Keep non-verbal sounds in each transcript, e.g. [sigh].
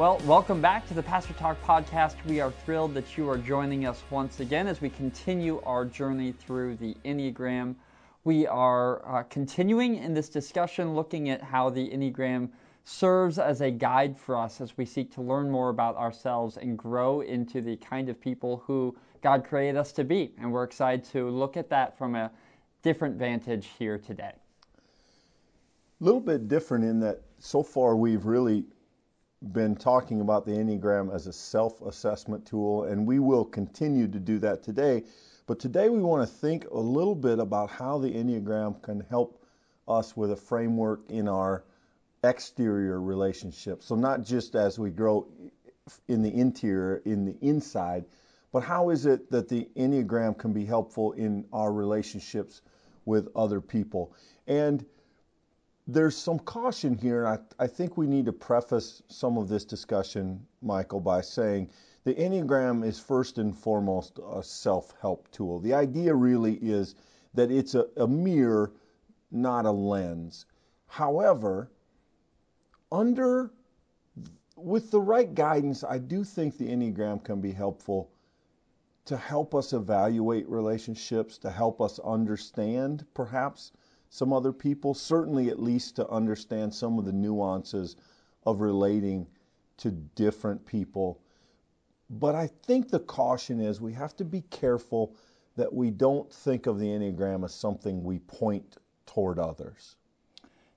Well, welcome back to the Pastor Talk podcast. We are thrilled that you are joining us once again as we continue our journey through the Enneagram. We are uh, continuing in this discussion looking at how the Enneagram serves as a guide for us as we seek to learn more about ourselves and grow into the kind of people who God created us to be. And we're excited to look at that from a different vantage here today. A little bit different in that so far we've really been talking about the Enneagram as a self assessment tool, and we will continue to do that today. But today we want to think a little bit about how the Enneagram can help us with a framework in our exterior relationships. So, not just as we grow in the interior, in the inside, but how is it that the Enneagram can be helpful in our relationships with other people? And there's some caution here. I, I think we need to preface some of this discussion, Michael, by saying the Enneagram is first and foremost a self help tool. The idea really is that it's a, a mirror, not a lens. However, under with the right guidance, I do think the Enneagram can be helpful to help us evaluate relationships, to help us understand perhaps some other people, certainly at least to understand some of the nuances of relating to different people. But I think the caution is we have to be careful that we don't think of the Enneagram as something we point toward others.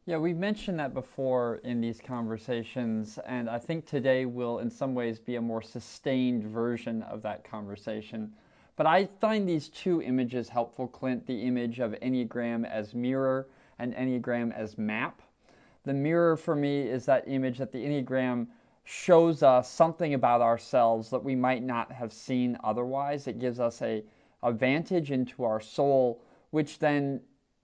Yeah, we've mentioned that before in these conversations, and I think today will, in some ways, be a more sustained version of that conversation. But I find these two images helpful, Clint the image of Enneagram as mirror and Enneagram as map. The mirror for me is that image that the Enneagram shows us something about ourselves that we might not have seen otherwise. It gives us a, a vantage into our soul, which then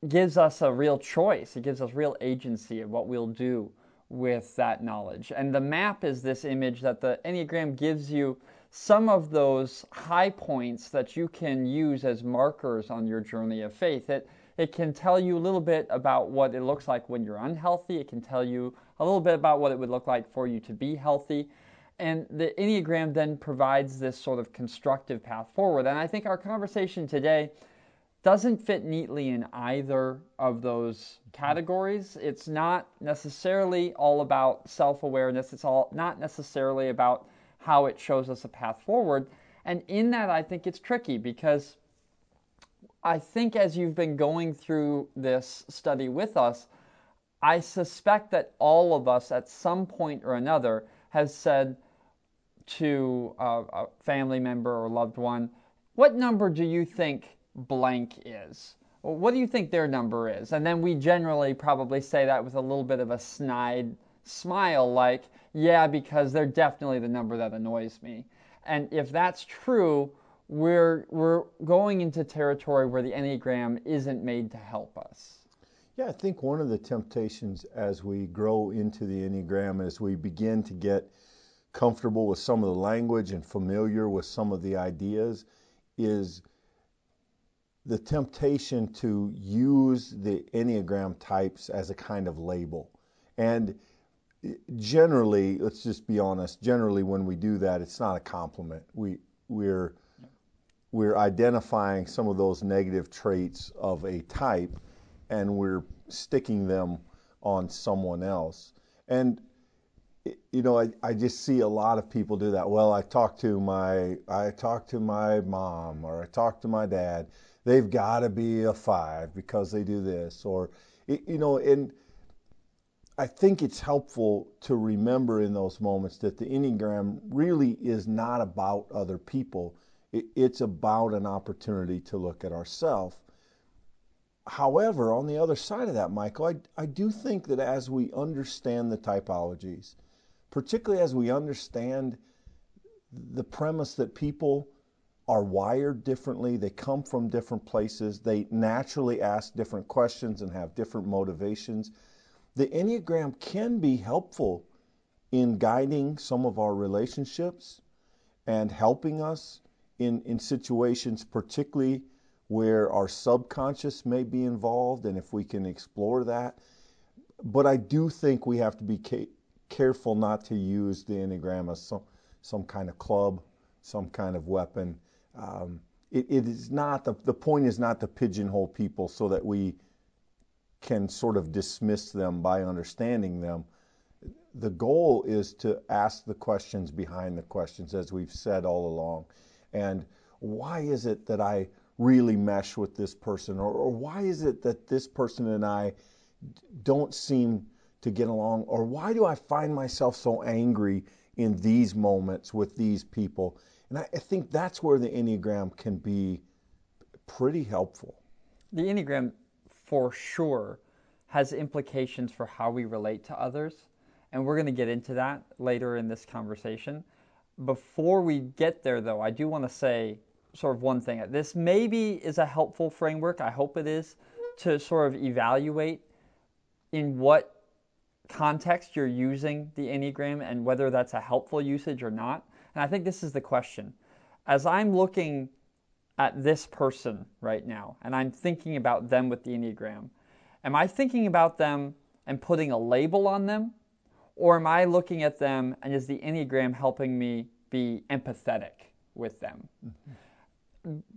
gives us a real choice. It gives us real agency of what we'll do with that knowledge. And the map is this image that the Enneagram gives you some of those high points that you can use as markers on your journey of faith. It, it can tell you a little bit about what it looks like when you're unhealthy. It can tell you a little bit about what it would look like for you to be healthy. And the Enneagram then provides this sort of constructive path forward. And I think our conversation today doesn't fit neatly in either of those categories. It's not necessarily all about self awareness, it's all not necessarily about how it shows us a path forward. And in that, I think it's tricky because I think as you've been going through this study with us, I suspect that all of us at some point or another has said to a, a family member or loved one, What number do you think blank is? what do you think their number is? And then we generally probably say that with a little bit of a snide smile, like, yeah, because they're definitely the number that annoys me. And if that's true, we're, we're going into territory where the Enneagram isn't made to help us. Yeah, I think one of the temptations as we grow into the Enneagram, as we begin to get comfortable with some of the language and familiar with some of the ideas, is the temptation to use the Enneagram types as a kind of label. And eh, generally, let's just be honest, generally when we do that, it's not a compliment. We, we're, we're identifying some of those negative traits of a type and we're sticking them on someone else. And eh, you know, I, I just see a lot of people do that. Well, I talked to my I talked to my mom or I talked to my dad. They've got to be a five because they do this or you know, and I think it's helpful to remember in those moments that the Enneagram really is not about other people. It's about an opportunity to look at ourselves. However, on the other side of that, Michael, I, I do think that as we understand the typologies, particularly as we understand the premise that people are wired differently, they come from different places, they naturally ask different questions and have different motivations the Enneagram can be helpful in guiding some of our relationships and helping us in, in situations, particularly where our subconscious may be involved, and if we can explore that. But I do think we have to be ca- careful not to use the Enneagram as some, some kind of club, some kind of weapon. Um, it, it is not the, the point is not to pigeonhole people so that we can sort of dismiss them by understanding them. The goal is to ask the questions behind the questions, as we've said all along. And why is it that I really mesh with this person? Or, or why is it that this person and I don't seem to get along? Or why do I find myself so angry in these moments with these people? And I, I think that's where the Enneagram can be pretty helpful. The Enneagram, for sure, has implications for how we relate to others. And we're going to get into that later in this conversation. Before we get there, though, I do want to say sort of one thing. This maybe is a helpful framework, I hope it is, to sort of evaluate in what context you're using the Enneagram and whether that's a helpful usage or not. And I think this is the question. As I'm looking at this person right now and I'm thinking about them with the Enneagram, am I thinking about them and putting a label on them? Or am I looking at them and is the Enneagram helping me be empathetic with them?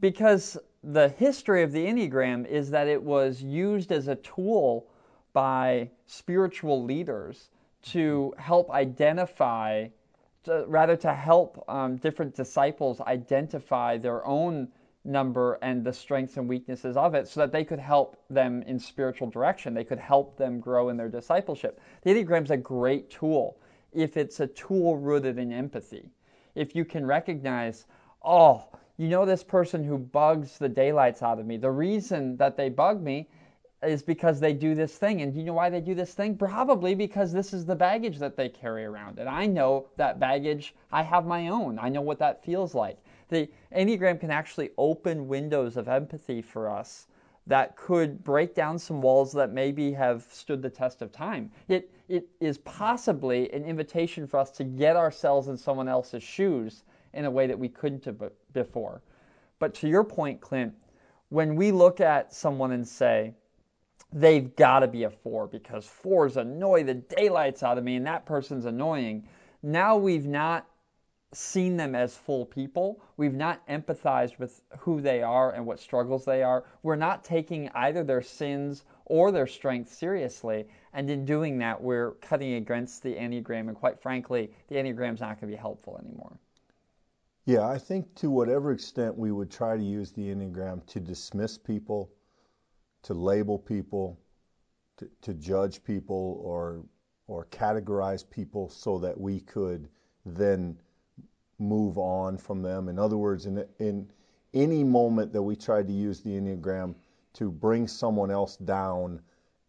Because the history of the Enneagram is that it was used as a tool by spiritual leaders to help identify, to, rather, to help um, different disciples identify their own number and the strengths and weaknesses of it so that they could help them in spiritual direction. They could help them grow in their discipleship. The Enneagram is a great tool if it's a tool rooted in empathy. If you can recognize, oh, you know this person who bugs the daylights out of me. The reason that they bug me is because they do this thing. And you know why they do this thing? Probably because this is the baggage that they carry around. And I know that baggage, I have my own. I know what that feels like. The Enneagram can actually open windows of empathy for us that could break down some walls that maybe have stood the test of time. It, it is possibly an invitation for us to get ourselves in someone else's shoes in a way that we couldn't have before. But to your point, Clint, when we look at someone and say, they've got to be a four because fours annoy the daylights out of me and that person's annoying, now we've not seen them as full people. We've not empathized with who they are and what struggles they are. We're not taking either their sins or their strengths seriously. And in doing that, we're cutting against the Enneagram. And quite frankly, the Enneagram's not going to be helpful anymore. Yeah, I think to whatever extent we would try to use the Enneagram to dismiss people, to label people, to, to judge people, or or categorize people so that we could then move on from them. In other words, in in any moment that we tried to use the Enneagram to bring someone else down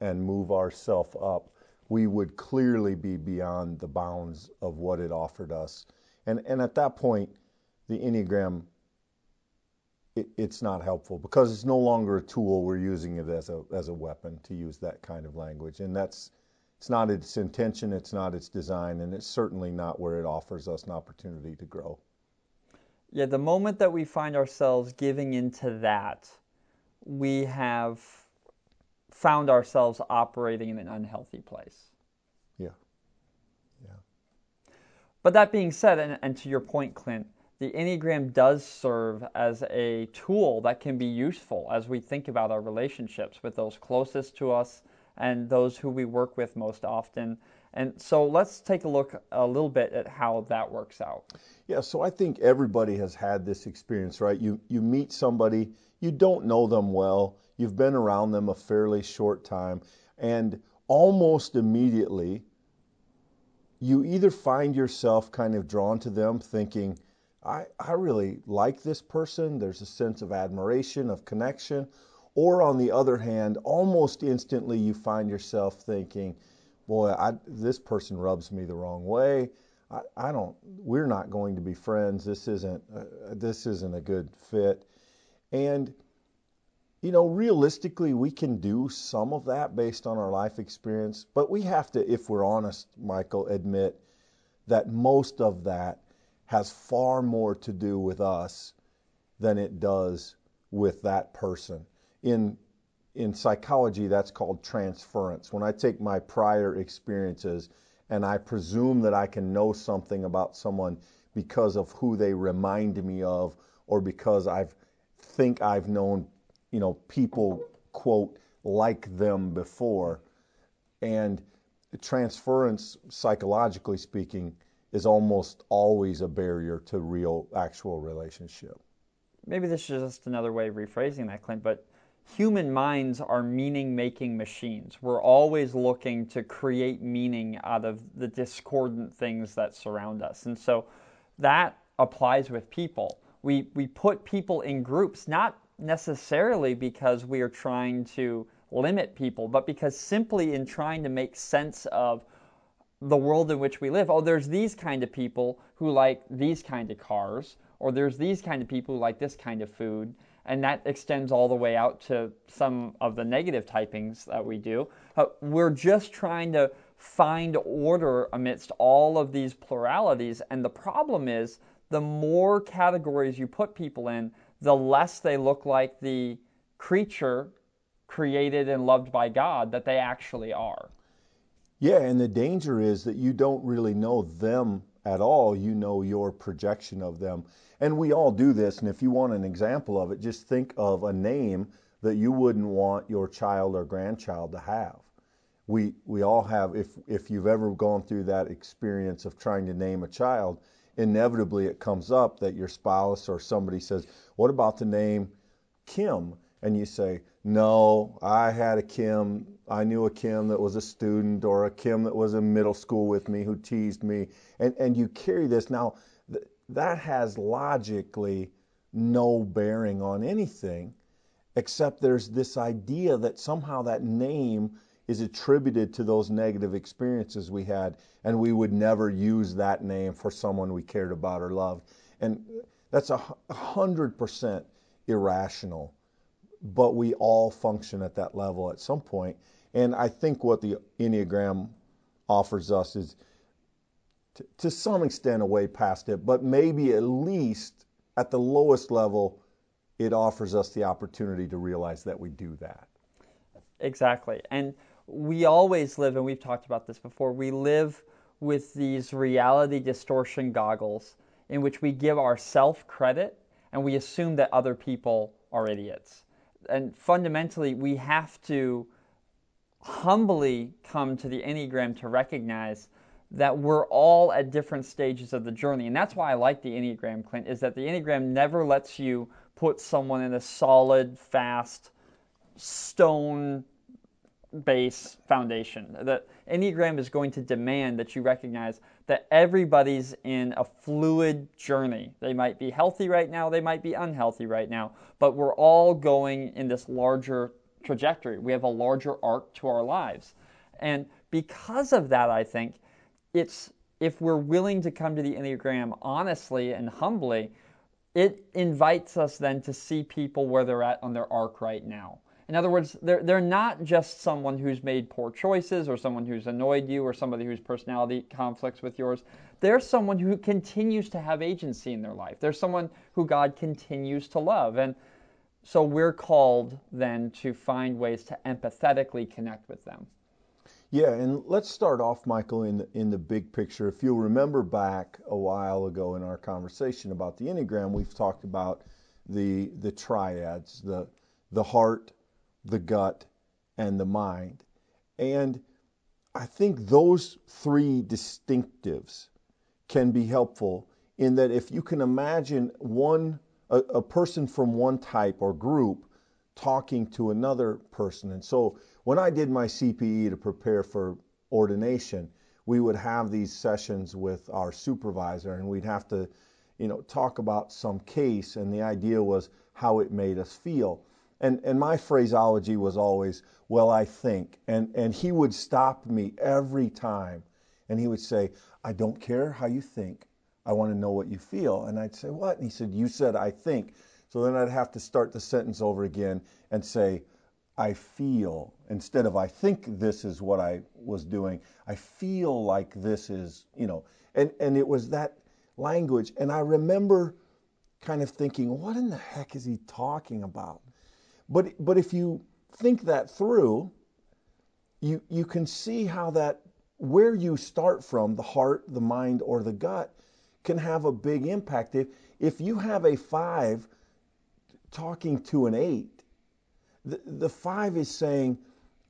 and move ourselves up, we would clearly be beyond the bounds of what it offered us. And and at that point, the Enneagram, it, it's not helpful because it's no longer a tool. We're using it as a, as a weapon to use that kind of language. And that's, it's not its intention, it's not its design, and it's certainly not where it offers us an opportunity to grow. Yeah, the moment that we find ourselves giving into that, we have found ourselves operating in an unhealthy place. Yeah. Yeah. But that being said, and, and to your point, Clint, the Enneagram does serve as a tool that can be useful as we think about our relationships with those closest to us and those who we work with most often. And so let's take a look a little bit at how that works out. Yeah, so I think everybody has had this experience, right? You you meet somebody, you don't know them well, you've been around them a fairly short time, and almost immediately you either find yourself kind of drawn to them thinking, I, I really like this person. There's a sense of admiration, of connection. Or on the other hand, almost instantly you find yourself thinking, boy, I, this person rubs me the wrong way. I, I don't, we're not going to be friends. This isn't, uh, this isn't a good fit. And, you know, realistically, we can do some of that based on our life experience, but we have to, if we're honest, Michael, admit that most of that has far more to do with us than it does with that person. In in psychology, that's called transference. When I take my prior experiences and I presume that I can know something about someone because of who they remind me of or because I think I've known, you know, people quote like them before. And transference psychologically speaking is almost always a barrier to real actual relationship. Maybe this is just another way of rephrasing that, Clint, but human minds are meaning making machines. We're always looking to create meaning out of the discordant things that surround us. And so that applies with people. We, we put people in groups not necessarily because we are trying to limit people, but because simply in trying to make sense of the world in which we live. Oh, there's these kind of people who like these kind of cars, or there's these kind of people who like this kind of food and that extends all the way out to some of the negative typings that we do. Uh, we're just trying to find order amidst all of these pluralities, and the problem is the more categories you put people in, the less they look like the creature created and loved by God that they actually are. Yeah, and the danger is that you don't really know them at all. You know your projection of them. And we all do this. And if you want an example of it, just think of a name that you wouldn't want your child or grandchild to have. We, we all have, if, if you've ever gone through that experience of trying to name a child, inevitably it comes up that your spouse or somebody says, What about the name Kim? And you say, No, I had a Kim. I knew a Kim that was a student or a Kim that was in middle school with me who teased me. And, and you carry this. Now, that has logically no bearing on anything, except there's this idea that somehow that name is attributed to those negative experiences we had, and we would never use that name for someone we cared about or loved. And that's a hundred percent irrational, but we all function at that level at some point. And I think what the Enneagram offers us is to, to some extent a way past it, but maybe at least at the lowest level, it offers us the opportunity to realize that we do that. Exactly. And we always live, and we've talked about this before, we live with these reality distortion goggles in which we give ourself credit and we assume that other people are idiots. And fundamentally, we have to humbly come to the Enneagram to recognize that we're all at different stages of the journey. And that's why I like the Enneagram, Clint, is that the Enneagram never lets you put someone in a solid, fast, stone base foundation. The Enneagram is going to demand that you recognize that everybody's in a fluid journey. They might be healthy right now, they might be unhealthy right now, but we're all going in this larger trajectory. We have a larger arc to our lives. And because of that, I think it's if we're willing to come to the Enneagram honestly and humbly, it invites us then to see people where they're at on their arc right now. In other words, they're, they're not just someone who's made poor choices or someone who's annoyed you or somebody whose personality conflicts with yours. They're someone who continues to have agency in their life. They're someone who God continues to love. And so we're called then to find ways to empathetically connect with them. Yeah, and let's start off, Michael, in the, in the big picture. If you'll remember back a while ago in our conversation about the Enneagram, we've talked about the the triads, the the heart, the gut, and the mind. And I think those three distinctives can be helpful in that if you can imagine one a, a person from one type or group talking to another person. And so when I did my CPE to prepare for ordination, we would have these sessions with our supervisor and we'd have to, you know, talk about some case and the idea was how it made us feel. And and my phraseology was always, well, I think. And and he would stop me every time and he would say, I don't care how you think. I want to know what you feel. And I'd say, What? And he said, You said I think. So then I'd have to start the sentence over again and say, I feel, instead of I think this is what I was doing, I feel like this is, you know, and, and it was that language. And I remember kind of thinking, what in the heck is he talking about? But, but if you think that through, you, you can see how that where you start from, the heart, the mind, or the gut, can have a big impact. If, if you have a five talking to an eight, the, the five is saying,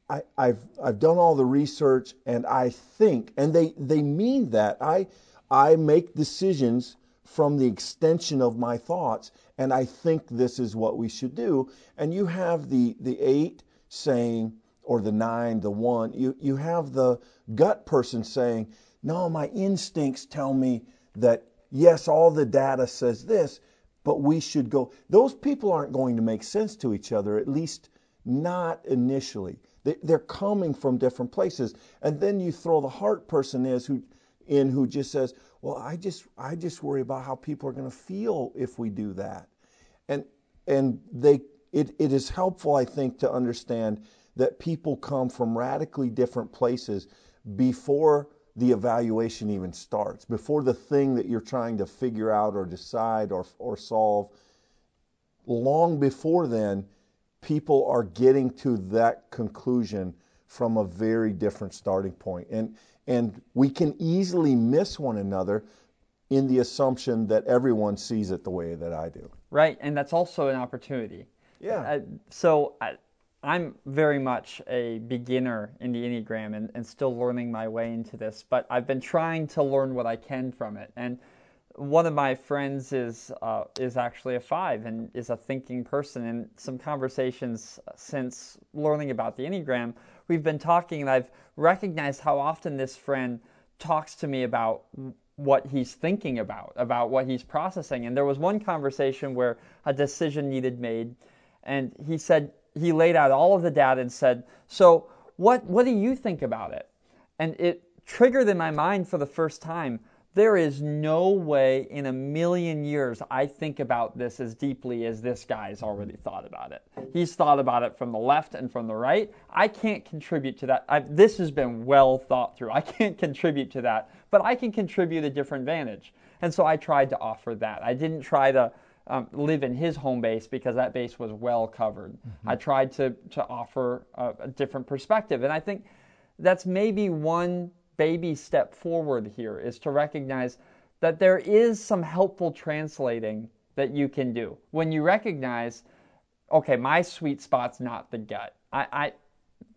I, have I've done all the research and I think, and they, they mean that. I, I make decisions from the extension of my thoughts, and I think this is what we should do. And you have the, the eight saying, or the nine, the one, you, you have the gut person saying, No, my instincts tell me that yes, all the data says this, but we should go. Those people aren't going to make sense to each other, at least not initially. They, are coming from different places. And then you throw the heart person who, in who just says, well, I just, I just worry about how people are going to feel if we do that. And, and they, it, it is helpful, I think, to understand that people come from radically different places before the evaluation even starts, before the thing that you're trying to figure out or decide or, or solve. Long before then, people are getting to that conclusion from a very different starting point. And, and we can easily miss one another in the assumption that everyone sees it the way that I do. Right, and that's also an opportunity. Yeah. Uh, so I, I'm very much a beginner in the Enneagram and, and still learning my way into this, but I've been trying to learn what I can from it. And one of my friends is uh, is actually a five and is a thinking person. And some conversations since learning about the Enneagram, we've been talking, and I've recognized how often this friend talks to me about what he's thinking about, about what he's processing. And there was one conversation where a decision needed made, and he said he laid out all of the data and said, "So what what do you think about it?" And it triggered in my mind for the first time there is no way in a million years I think about this as deeply as this guy's already thought about it. He's thought about it from the left and from the right. I can't contribute to that. I've, this has been well thought through. I can't contribute to that, but I can contribute a different vantage. And so I tried to offer that. I didn't try to um, live in his home base because that base was well covered. Mm-hmm. I tried to, to offer a, a different perspective. And I think that's maybe one baby step forward here is to recognize that there is some helpful translating that you can do. When you recognize, okay, my sweet spot's not the gut. I, I,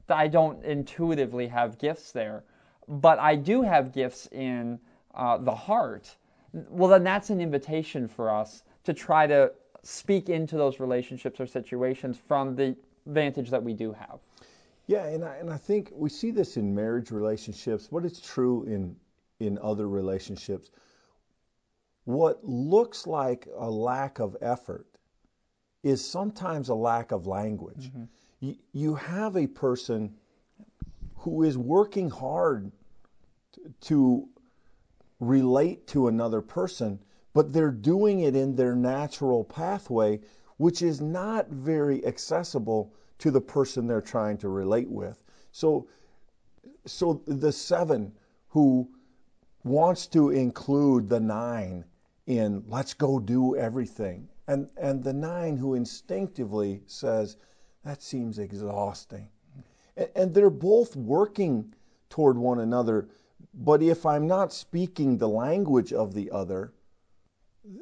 I don't intuitively have gifts there, but I do have gifts in uh, the heart. Well, then that's an invitation for us to try to speak into those relationships or situations from the vantage that we do have. Yeah, and I, and I think we see this in marriage relationships, but it's true in in other relationships. What looks like a lack of effort is sometimes a lack of language. Mm-hmm. You, you have a person who is working hard to, to relate to another person, but they're doing it in their natural pathway, which is not very accessible to the person they're trying to relate with. So, so the seven who wants to include the nine in let's go do everything, and and the nine who instinctively says that seems exhausting, and, and they're both working toward one another. But if I'm not speaking the language of the other,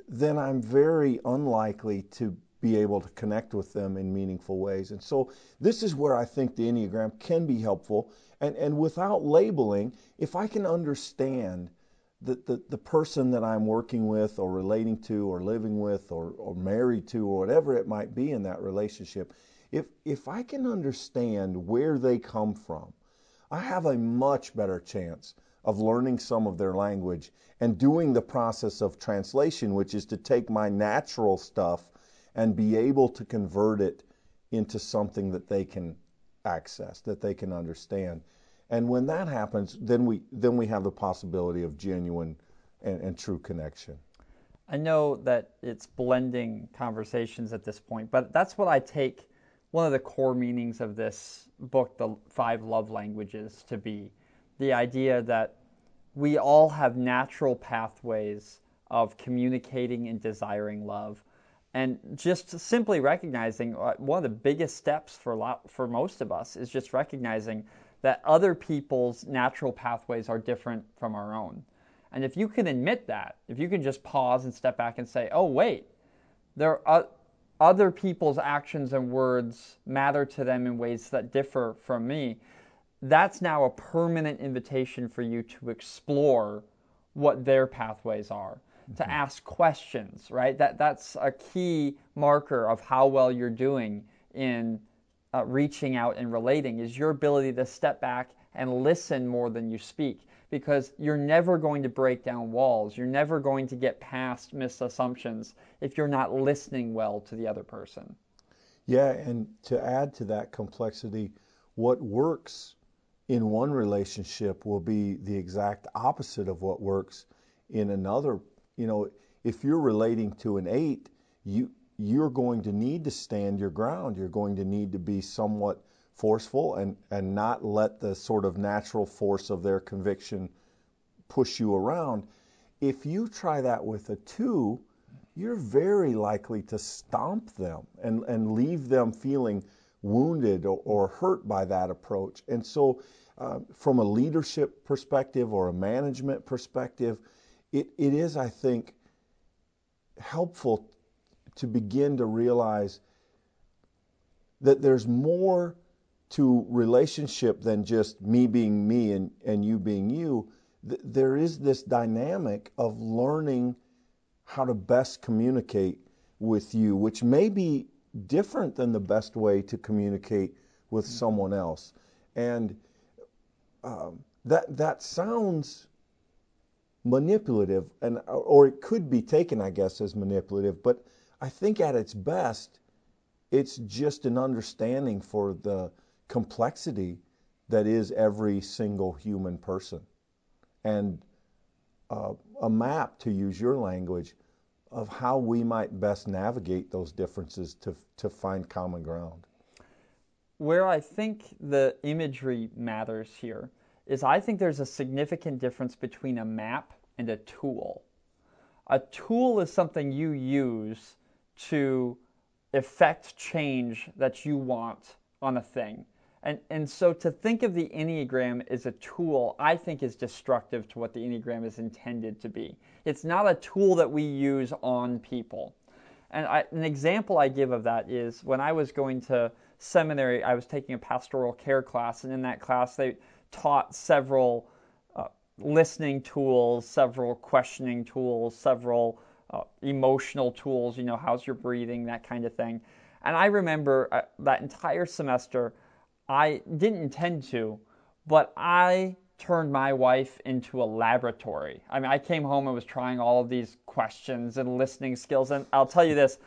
then I'm very unlikely to be able to connect with them in meaningful ways. And so this is where I think the Enneagram can be helpful. And, and without labeling, if I can understand the, the, the person that I'm working with or relating to or living with or, or married to or whatever it might be in that relationship, if, if I can understand where they come from, I have a much better chance of learning some of their language and doing the process of translation, which is to take my natural stuff and be able to convert it into something that they can access, that they can understand. And when that happens, then we then we have the possibility of genuine and, and true connection. I know that it's blending conversations at this point, but that's what I take one of the core meanings of this book, The Five Love Languages, to be the idea that we all have natural pathways of communicating and desiring love and just simply recognizing uh, one of the biggest steps for lot, for most of us is just recognizing that other people's natural pathways are different from our own. And if you can admit that, if you can just pause and step back and say, oh, wait, there are other people's actions and words matter to them in ways that differ from me, that's now a permanent invitation for you to explore what their pathways are. To ask questions, right? That, that's a key marker of how well you're doing in uh, reaching out and relating is your ability to step back and listen more than you speak because you're never going to break down walls. You're never going to get past misassumptions if you're not listening well to the other person. Yeah, and to add to that complexity, what works in one relationship will be the exact opposite of what works in another. You know, if you're relating to an eight, you you're going to need to stand your ground. You're going to need to be somewhat forceful and, and not let the sort of natural force of their conviction push you around. If you try that with a two, you're very likely to stomp them and, and leave them feeling wounded or, or hurt by that approach. And so, uh, from a leadership perspective or a management perspective, it, it is, I think, helpful to begin to realize that there's more to relationship than just me being me and, and you being you. There is this dynamic of learning how to best communicate with you, which may be different than the best way to communicate with someone else. And um, that that sounds manipulative, and or it could be taken, I guess, as manipulative. But I think at its best, it's just an understanding for the complexity that is every single human person. And uh, a map, to use your language, of how we might best navigate those differences to, to find common ground. Where I think the imagery matters here is I think there's a significant difference between a map and a tool. A tool is something you use to effect change that you want on a thing. And, and so to think of the Enneagram as a tool, I think is destructive to what the Enneagram is intended to be. It's not a tool that we use on people. And I, an example I give of that is when I was going to seminary, I was taking a pastoral care class, and in that class, they taught several uh, listening tools, several questioning tools, several uh, emotional tools, you know, how's your breathing, that kind of thing. And I remember uh, that entire semester, I didn't intend to, but I turned my wife into a laboratory. I mean, I came home and was trying all of these questions and listening skills. And I'll tell you this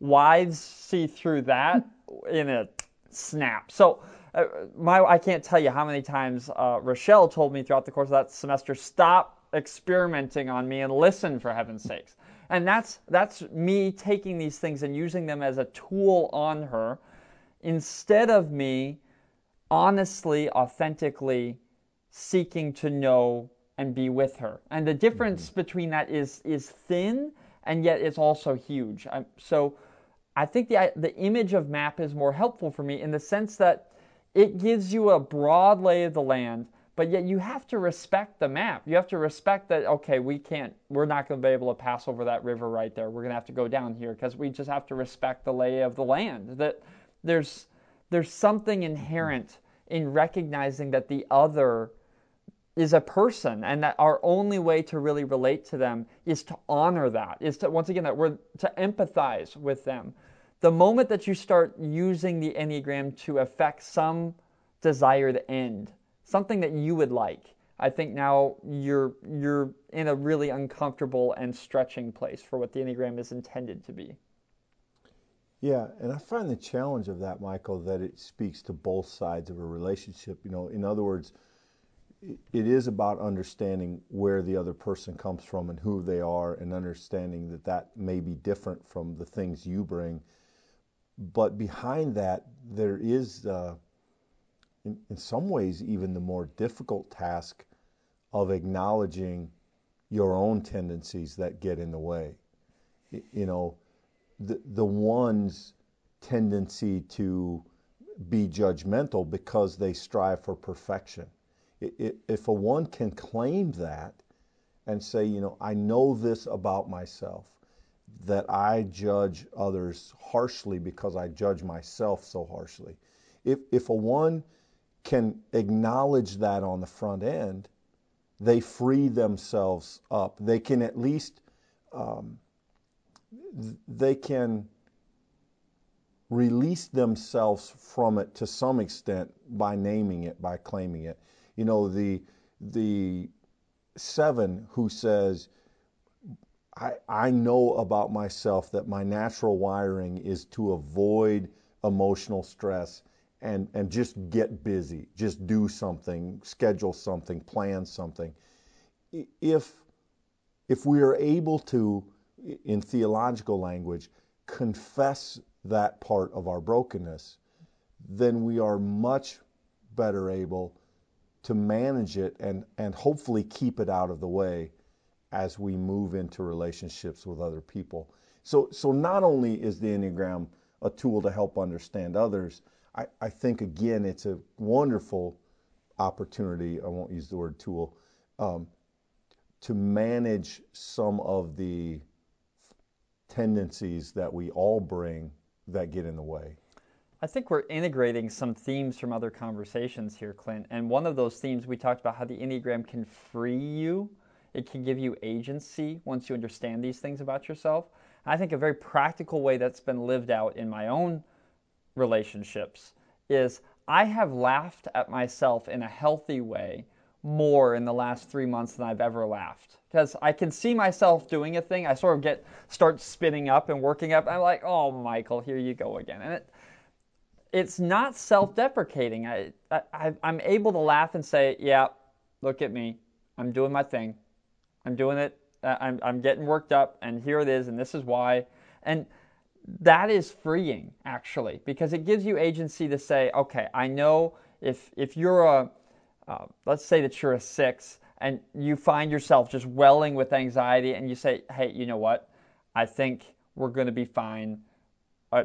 wives see through that in a snap. So, uh, my I can't tell you how many times uh, Rochelle told me throughout the course of that semester, stop experimenting on me and listen for heaven's [laughs] sakes. And that's that's me taking these things and using them as a tool on her instead of me honestly, authentically seeking to know and be with her. And the difference mm-hmm. between that is is thin and yet it's also huge. I'm, so I think the the image of map is more helpful for me in the sense that it gives you a broad lay of the land but yet you have to respect the map. You have to respect that, okay, we can't, we're not going to be able to pass over that river right there. We're going to have to go down here because we just have to respect the lay of the land. That there's, there's something inherent in recognizing that the other is a person and that our only way to really relate to them is to honor that, is to, once again, that we're to empathize with them. The moment that you start using the Enneagram to affect some desired end, something that you would like. I think now you're you're in a really uncomfortable and stretching place for what the Enneagram is intended to be. Yeah, and I find the challenge of that, Michael, that it speaks to both sides of a relationship. You know, in other words, it is about understanding where the other person comes from and who they are, and understanding that that may be different from the things you bring. But behind that, there is uh, in, in some ways, even the more difficult task of acknowledging your own tendencies that get in the way. You know, the, the one's tendency to be judgmental because they strive for perfection. If a one can claim that and say, you know, I know this about myself, that I judge others harshly because I judge myself so harshly. If, if a one can acknowledge that on the front end, they free themselves up. They can at least, um, they can release themselves from it to some extent by naming it, by claiming it. You know, the the seven who says, I, I know about myself that my natural wiring is to avoid emotional stress and, and just get busy, just do something, schedule something, plan something. If, if we are able to, in theological language, confess that part of our brokenness, then we are much better able to manage it and, and hopefully keep it out of the way as we move into relationships with other people. So, so not only is the Enneagram a tool to help understand others, I, I think again it's a wonderful opportunity. I won't use the word tool um, to manage some of the tendencies that we all bring that get in the way? I think we're integrating some themes from other conversations here, Clint. And one of those themes we talked about how the Enneagram can free you. It can give you agency once you understand these things about yourself. I think a very practical way that's been lived out in my own relationships is I have laughed at myself in a healthy way more in the last three months than I've ever laughed because I can see myself doing a thing. I sort of get start spinning up and working up. I'm like, oh, Michael, here you go again, and it it's not self-deprecating. I, I I'm able to laugh and say, yeah, look at me, I'm doing my thing, I'm doing it. I'm I'm getting worked up, and here it is, and this is why, and that is freeing actually because it gives you agency to say, okay, I know if if you're a uh, let's say that you're a six and you find yourself just welling with anxiety and you say, hey, you know what? I think we're going to be fine. Uh,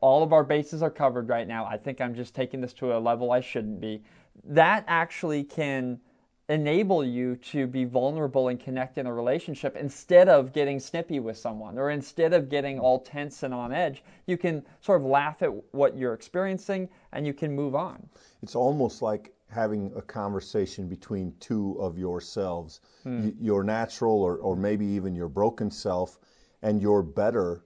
all of our bases are covered right now. I think I'm just taking this to a level I shouldn't be. That actually can enable you to be vulnerable and connect in a relationship instead of getting snippy with someone or instead of getting all tense and on edge. You can sort of laugh at what you're experiencing and you can move on. It's almost like having a conversation between two of yourselves, hmm. your natural or, or maybe even your broken self, and your better,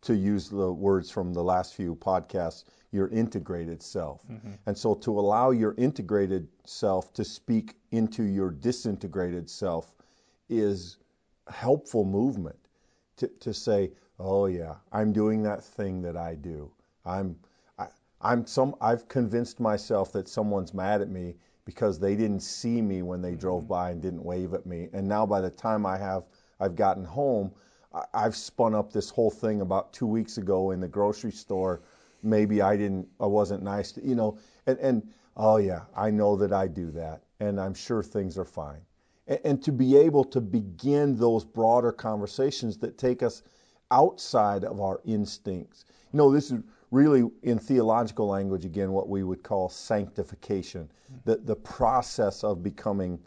to use the words from the last few podcasts, your integrated self. Mm-hmm. And so to allow your integrated self to speak into your disintegrated self is helpful movement to, to say, oh yeah, I'm doing that thing that I do. I'm I'm some I've convinced myself that someone's mad at me because they didn't see me when they drove mm-hmm. by and didn't wave at me. And now by the time I have I've gotten home, I've spun up this whole thing about two weeks ago in the grocery store. Maybe I didn't I wasn't nice to you know and, and oh yeah, I know that I do that and I'm sure things are fine. And, and to be able to begin those broader conversations that take us outside of our instincts. You know, this is really in theological language again what we would call sanctification mm-hmm. the, the process of becoming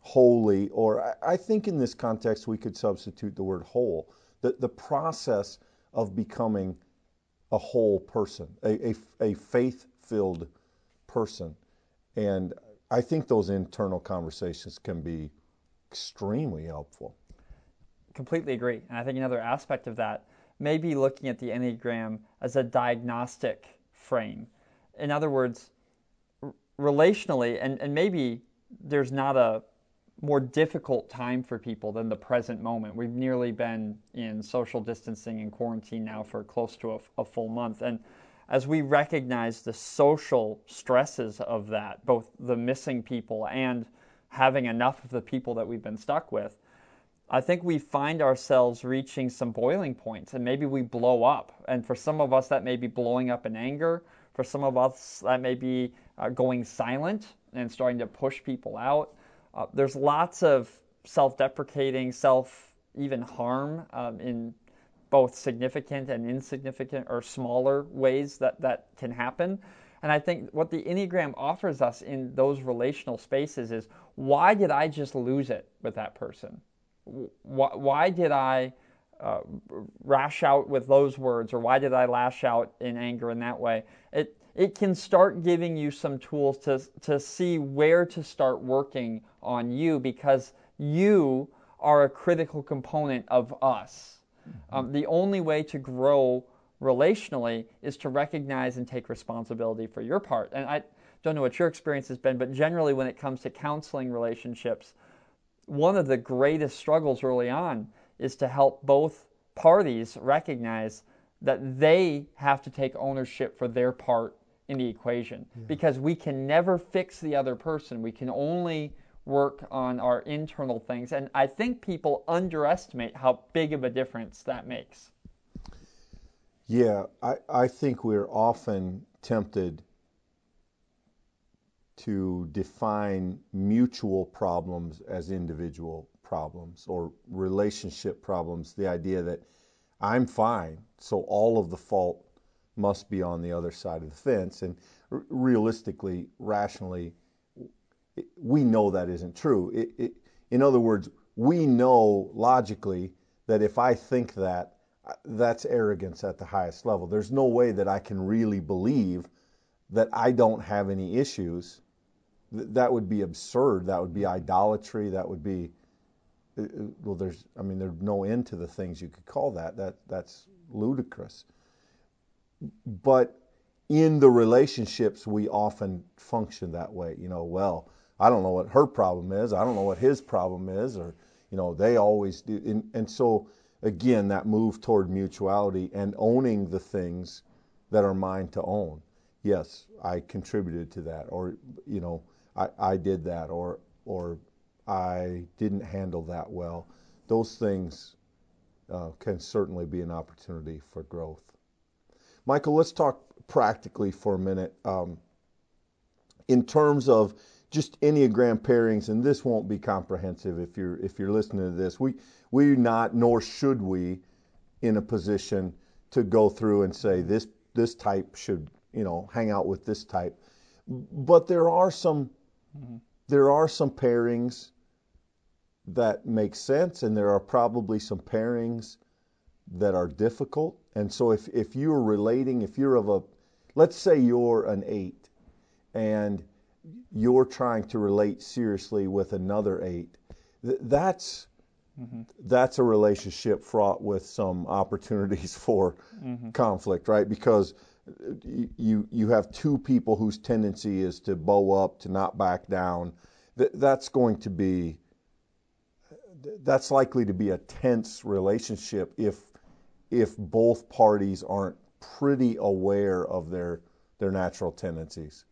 holy or I, I think in this context we could substitute the word whole the, the process of becoming a whole person a, a, a faith filled person. And i think those internal conversations can be extremely helpful. Completely agree. And i think another aspect of that may be looking at the Enneagram as a diagnostic frame. In other words, relationally, and, and maybe there's not a more difficult time for people than the present moment. We've nearly been in social distancing and quarantine now for close to a, a full month. And as we recognize the social stresses of that, both the missing people and having enough of the people that we've been stuck with, I think we find ourselves reaching some boiling points and maybe we blow up. And for some of us, that may be blowing up in anger. For some of us, that may be uh, going silent and starting to push people out. Uh, there's lots of self deprecating, self even harm um, in both significant and insignificant or smaller ways that that can happen. And I think what the Enneagram offers us in those relational spaces is why did I just lose it with that person? Why, why did I uh, rash out with those words or why did I lash out in anger in that way? It, it can start giving you some tools to, to see where to start working on you because you are a critical component of us. Mm-hmm. Um, the only way to grow relationally is to recognize and take responsibility for your part. And I don't know what your experience has been, but generally when it comes to counseling relationships, one of the greatest struggles early on is to help both parties recognize that they have to take ownership for their part in the equation yeah. because we can never fix the other person. We can only work on our internal things. And I think people underestimate how big of a difference that makes. Yeah, I, I think we're often tempted to define mutual problems as individual problems or relationship problems. The idea that I'm fine, so all of the fault must be on the other side of the fence. And realistically, rationally, we know that isn't true. In other words, we know logically that if I think that, that's arrogance at the highest level. There's no way that I can really believe that I don't have any issues. Th- that would be absurd. That would be idolatry. That would be uh, uh, well. There's, I mean, there's no end to the things you could call that. That that's ludicrous. But in the relationships, we often function that way. You know, well, I don't know what her problem is. I don't know what his problem is, or you know, they always do. And, and so again, that move toward mutuality and owning the things that are mine to own. Yes, I contributed to that, or you know, I, I did that, or or I didn't handle that well. Those things uh, can certainly be an opportunity for growth. Michael, let's talk practically for a minute. Um, in terms of just Enneagram pairings, and this won't be comprehensive if you're if you're listening to this. We we not nor should we in a position to go through and say this this type should you know hang out with this type. But there are some mm-hmm. there are some pairings that make sense, and there are probably some pairings that are difficult. And so if if you're relating, if you're of a let's say you're an eight and you're trying to relate seriously with another eight, that's mm-hmm. that's a relationship fraught with some opportunities [laughs] for mm-hmm. conflict, right? Because you you have two people whose tendency is to bow up, to not back down. That's going to be that's likely to be a tense relationship if if both parties aren't pretty aware of their their natural tendencies.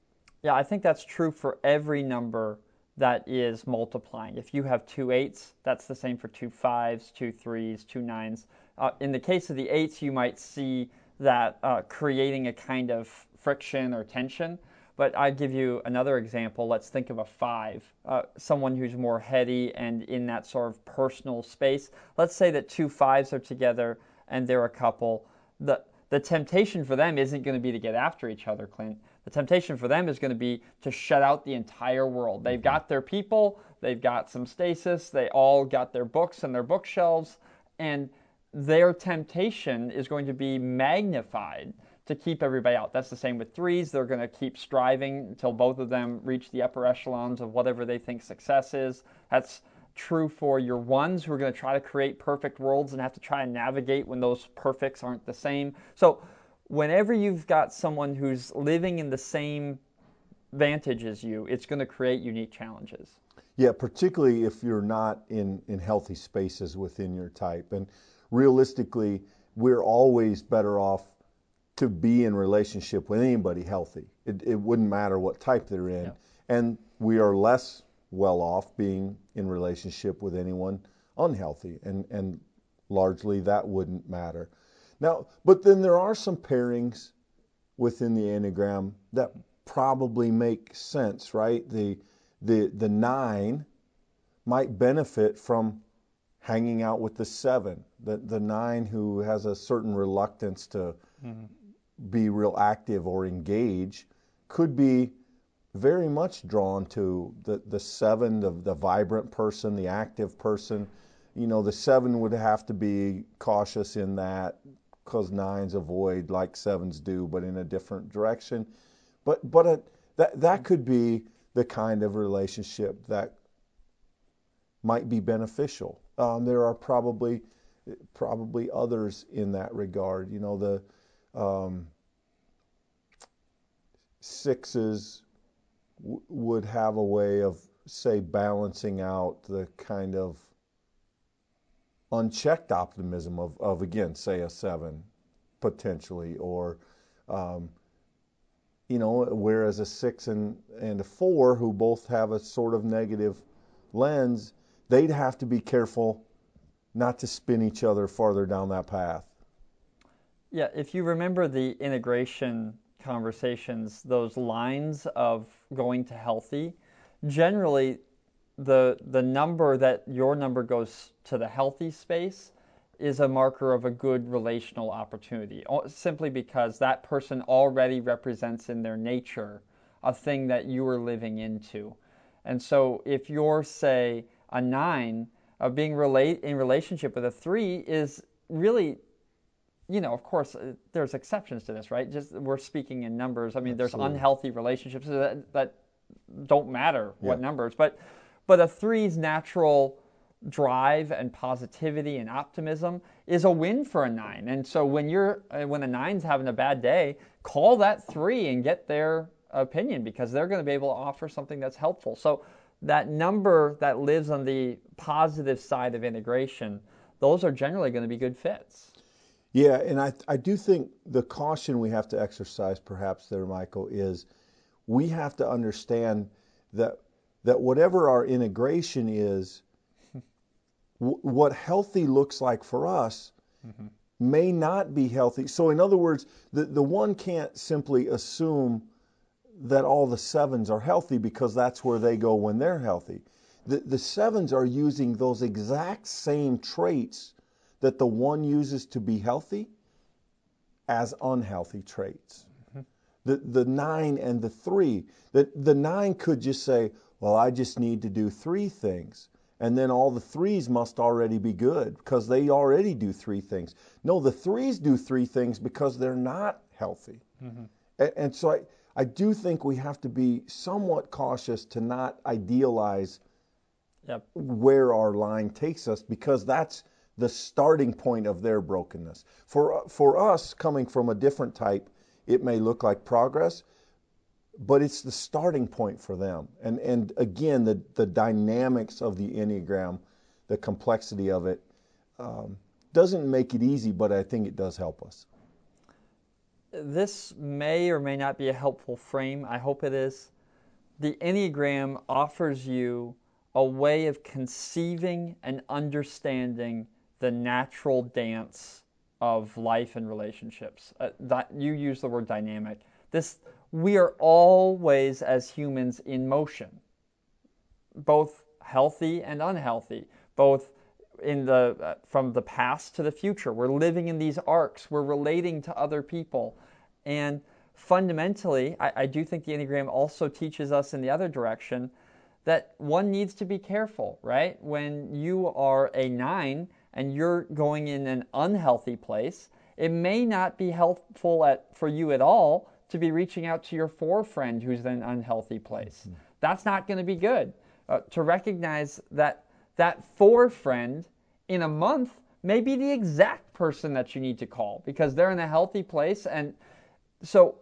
Yeah, I think that's true for every number that is multiplying. If you have two eights, that's the same for two fives, two threes, two nines. Uh, in the case of the eights, you might see that uh, creating a kind of friction or tension. But I give you another example. Let's think of a five, uh, someone who's more heady and in that sort of personal space. Let's say that two fives are together and they're a couple. The the temptation for them isn't going to be to get after each other, Clint. The temptation for them is going to be to shut out the entire world. They've mm-hmm. got their people, they've got some stasis, they all got their books and their bookshelves, and their temptation is going to be magnified to keep everybody out. That's the same with threes. They're going to keep striving until both of them reach the upper echelons of whatever they think success is. That's true for your ones who are going to try to create perfect worlds and have to try and navigate when those perfects aren't the same. So whenever you've got someone who's living in the same vantage as you, it's going to create unique challenges. Yeah, particularly if you're not in, in healthy spaces within your type. And realistically, we're always better off to be in relationship with anybody healthy. It, it wouldn't matter what type they're in. Yeah. And we are less well off being in relationship with anyone unhealthy. And, and largely that wouldn't matter. Now, but then there are some pairings within the Enneagram that probably make sense, right? The the the nine might benefit from hanging out with the seven, the, the nine who has a certain reluctance to mm-hmm. be real active or engage, could be very much drawn to the, the seven, the, the vibrant person, the active person. You know, the seven would have to be cautious in that because nines avoid like sevens do, but in a different direction. But but a, that that could be the kind of relationship that might be beneficial. Um, there are probably probably others in that regard. You know, the um, sixes would have a way of, say, balancing out the kind of unchecked optimism of, of again, say, a seven potentially, or um, you know, whereas a six and, and a four, who both have a sort of negative lens, they'd have to be careful not to spin each other farther down that path. Yeah, if you remember the integration conversations, those lines of going to healthy, generally the the number that your number goes to the healthy space is a marker of a good relational opportunity, simply because that person already represents in their nature a thing that you are living into. And so if you're, say, a nine, uh, being relate in relationship with a three is really, you know, of course, uh, there's exceptions to this, right? Just we're speaking in numbers. I mean, Absolutely. there's unhealthy relationships that, that don't matter what yeah. numbers, but but a three's natural drive and positivity and optimism is a win for a nine. And so when you're uh, when a nine's having a bad day, call that three and get their opinion because they're going to be able to offer something that's helpful. So that number that lives on the positive side of integration, those are generally going to be good fits. Yeah, and I, I do think the caution we have to exercise, perhaps there, Michael, is we have to understand that that whatever our integration is, [laughs] w- what healthy looks like for us mm-hmm. may not be healthy. So, in other words, the, the one can't simply assume that all the sevens are healthy because that's where they go when they're healthy. The, the sevens are using those exact same traits that the one uses to be healthy as unhealthy traits. Mm-hmm. The, the nine and the three, the, the nine could just say, Well, I just need to do three things. And then all the threes must already be good because they already do three things. No, the threes do three things because they're not healthy. Mm-hmm. And, and so I, I do think we have to be somewhat cautious to not idealize yep. where our line takes us because that's the starting point of their brokenness. For for us coming from a different type, it may look like progress, but it's the starting point for them. And and again, the the dynamics of the enneagram, the complexity of it, um, doesn't make it easy, but I think it does help us this may or may not be a helpful frame. I hope it is. The Enneagram offers you a way of conceiving and understanding the natural dance of life and relationships. Uh, that you use the word dynamic. This we are always as humans in motion, both healthy and unhealthy, both in the uh, from the past to the future. We're living in these arcs. We're relating to other people, and fundamentally, I, I do think the Enneagram also teaches us in the other direction that one needs to be careful, right? When you are a nine and you're going in an unhealthy place, it may not be helpful at, for you at all to be reaching out to your four friend who's in an unhealthy place. Mm-hmm. That's not going to be good. Uh, to recognize that that four friend in a month may be the exact person that you need to call because they're in a healthy place. And so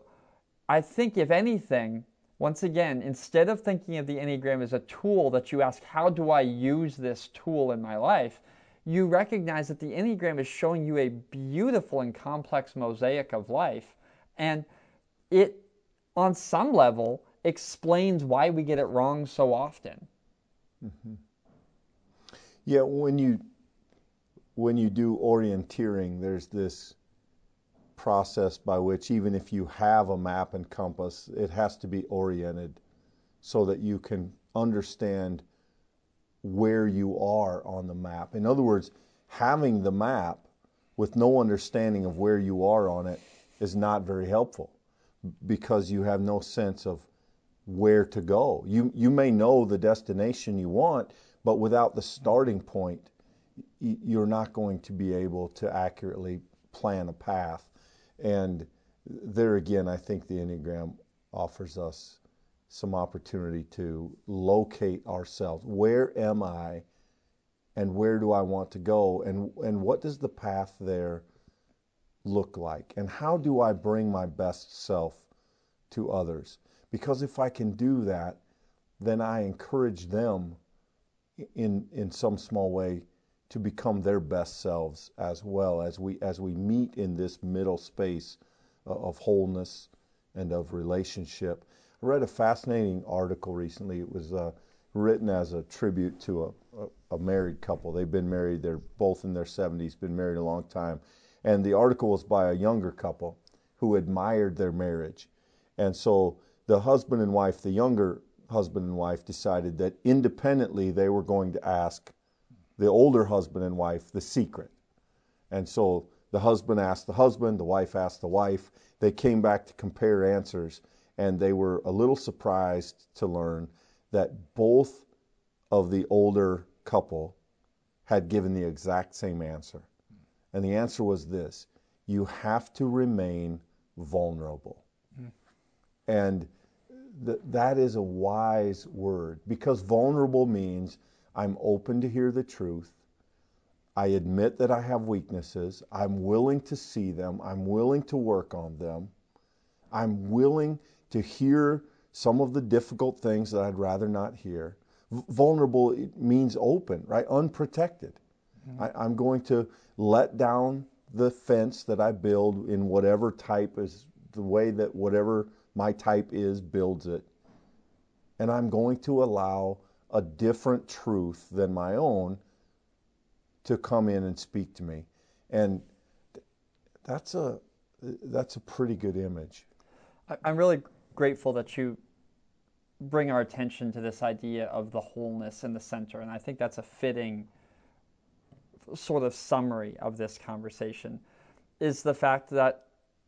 I think, if anything, once again, instead of thinking of the Enneagram as a tool that you ask, how do I use this tool in my life? You recognize that the Enneagram is showing you a beautiful and complex mosaic of life. And it, on some level, explains why we get it wrong so often. Mm-hmm. Yeah, when you when you do orienteering, there's this process by which even if you have a map and compass, it has to be oriented so that you can understand where you are on the map. In other words, having the map with no understanding of where you are on it is not very helpful because you have no sense of where to go. You you may know the destination you want, but without the starting point, you're not going to be able to accurately plan a path. And there again, I think the Enneagram offers us some opportunity to locate ourselves. Where am I and where do I want to go? And, and what does the path there look like? And how do I bring my best self to others? Because if I can do that, then I encourage them in, in some small way to become their best selves as well as we as we meet in this middle space of wholeness and of relationship. I read a fascinating article recently. It was uh, written as a tribute to a, a, a, married couple. They've been married, they're both in their 70s, been married a long time. And the article was by a younger couple who admired their marriage. And so the husband and wife, the younger husband and wife, decided that independently they were going to ask the older husband and wife the secret. And so the husband asked the husband, the wife asked the wife. They came back to compare answers, and they were a little surprised to learn that both of the older couple had given the exact same answer. And the answer was this you have to remain vulnerable. Mm. And th- that is a wise word because vulnerable means I'm open to hear the truth. I admit that I have weaknesses. I'm willing to see them. I'm willing to work on them. I'm willing to hear some of the difficult things that I'd rather not hear. V- vulnerable means open, right? Unprotected. Mm-hmm. I, am going to let down the fence that I build in whatever type is the way that whatever my type is builds it. And I'm going to allow a different truth than my own to come in and speak to me. And that's a that's a pretty good image. I'm really grateful that you bring our attention to this idea of the wholeness in the center, and I think that's a fitting sort of summary of this conversation. Is the fact that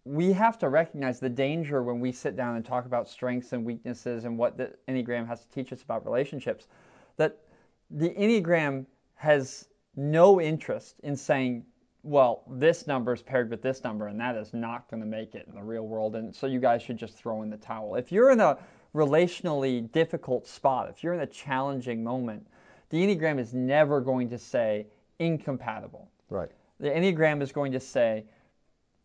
we have to recognize the danger when we sit down and talk about strengths and weaknesses and what the Enneagram has to teach us about relationships. That the Enneagram has no interest in saying, well, this number is paired with this number, and that is not going to make it in the real world, and so you guys should just throw in the towel. If you're in a relationally difficult spot, if you're in a challenging moment, the Enneagram is never going to say incompatible. Right. The Enneagram is going to say,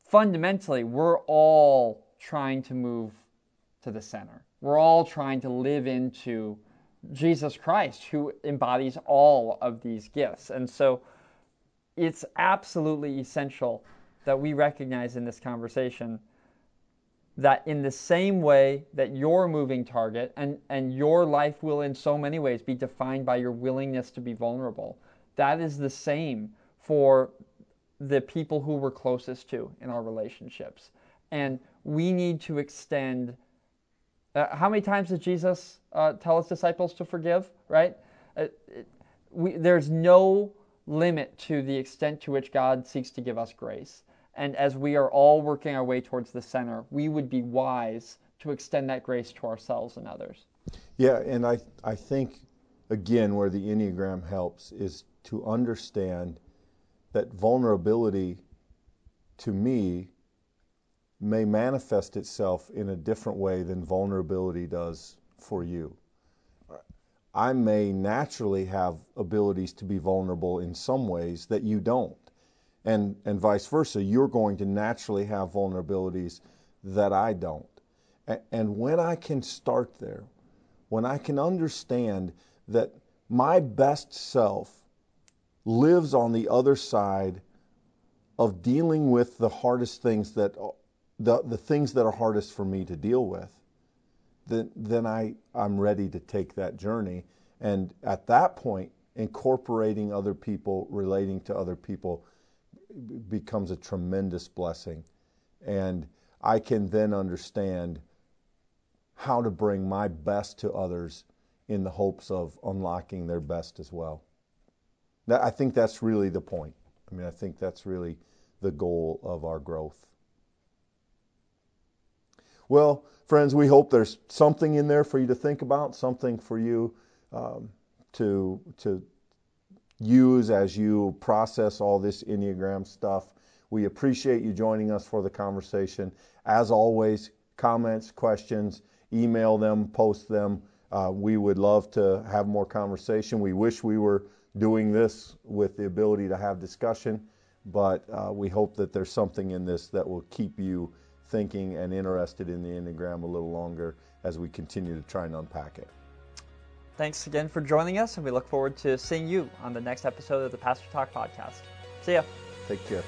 fundamentally, we're all trying to move to the center. We're all trying to live into Jesus Christ, who embodies all of these gifts. And so it's absolutely essential that we recognize in this conversation that in the same way that your moving target and, and your life will in so many ways be defined by your willingness to be vulnerable, that is the same for the people who we're closest to in our relationships. And we need to extend. Uh, how many times did Jesus uh, tell his disciples to forgive? Right? Uh, we, there's no limit to the extent to which God seeks to give us grace. And as we are all working our way towards the center, we would be wise to extend that grace to ourselves and others. Yeah, and I, I think, again, where the Enneagram helps is to understand that vulnerability to me may manifest itself in a different way than vulnerability does for you. I may naturally have abilities to be vulnerable in some ways that you don't. And, and vice versa, you're going to naturally have vulnerabilities that I don't. And when I can start there, when I can understand that my best self lives on the other side of dealing with the hardest things that the, the things that are hardest for me to deal with then then I I'm ready to take that journey and at that point incorporating other people relating to other people becomes a tremendous blessing and I can then understand how to bring my best to others in the hopes of unlocking their best as well. That, I think that's really the point. I mean, I think that's really the goal of our growth. Well, friends, we hope there's something in there for you to think about, something for you um, to to use as you process all this Enneagram stuff. We appreciate you joining us for the conversation. As always, comments, questions, email them, post them. Uh, we would love to have more conversation. We wish we were doing this with the ability to have discussion, but uh, we hope that there's something in this that will keep you thinking and interested in the Enneagram a little longer as we continue to try and unpack it. Thanks again for joining us, and we look forward to seeing you on the next episode of the Pastor Talk podcast. See ya. Take care.